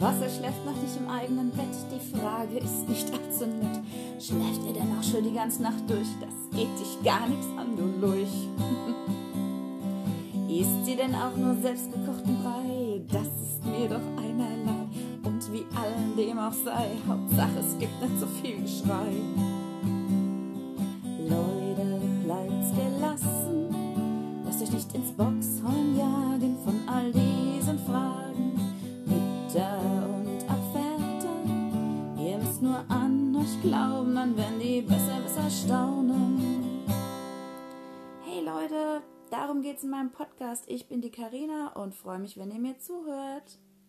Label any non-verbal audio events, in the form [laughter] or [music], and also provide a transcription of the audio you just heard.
Was, er schläft noch nicht im eigenen Bett? Die Frage ist nicht allzu nett. Schläft er denn auch schon die ganze Nacht durch? Das geht dich gar nichts an, du Lurch. [laughs] Isst sie denn auch nur selbstgekochten Brei? Das ist mir doch einerlei. Und wie allen dem auch sei, Hauptsache es gibt nicht so viel Geschrei. Leute, bleibt's gelassen. Lasst euch nicht ins Boxhorn jagen von all diesen Nur an euch glauben, dann werden die besser, besser staunen. Hey Leute, darum geht's in meinem Podcast. Ich bin die Karina und freue mich, wenn ihr mir zuhört.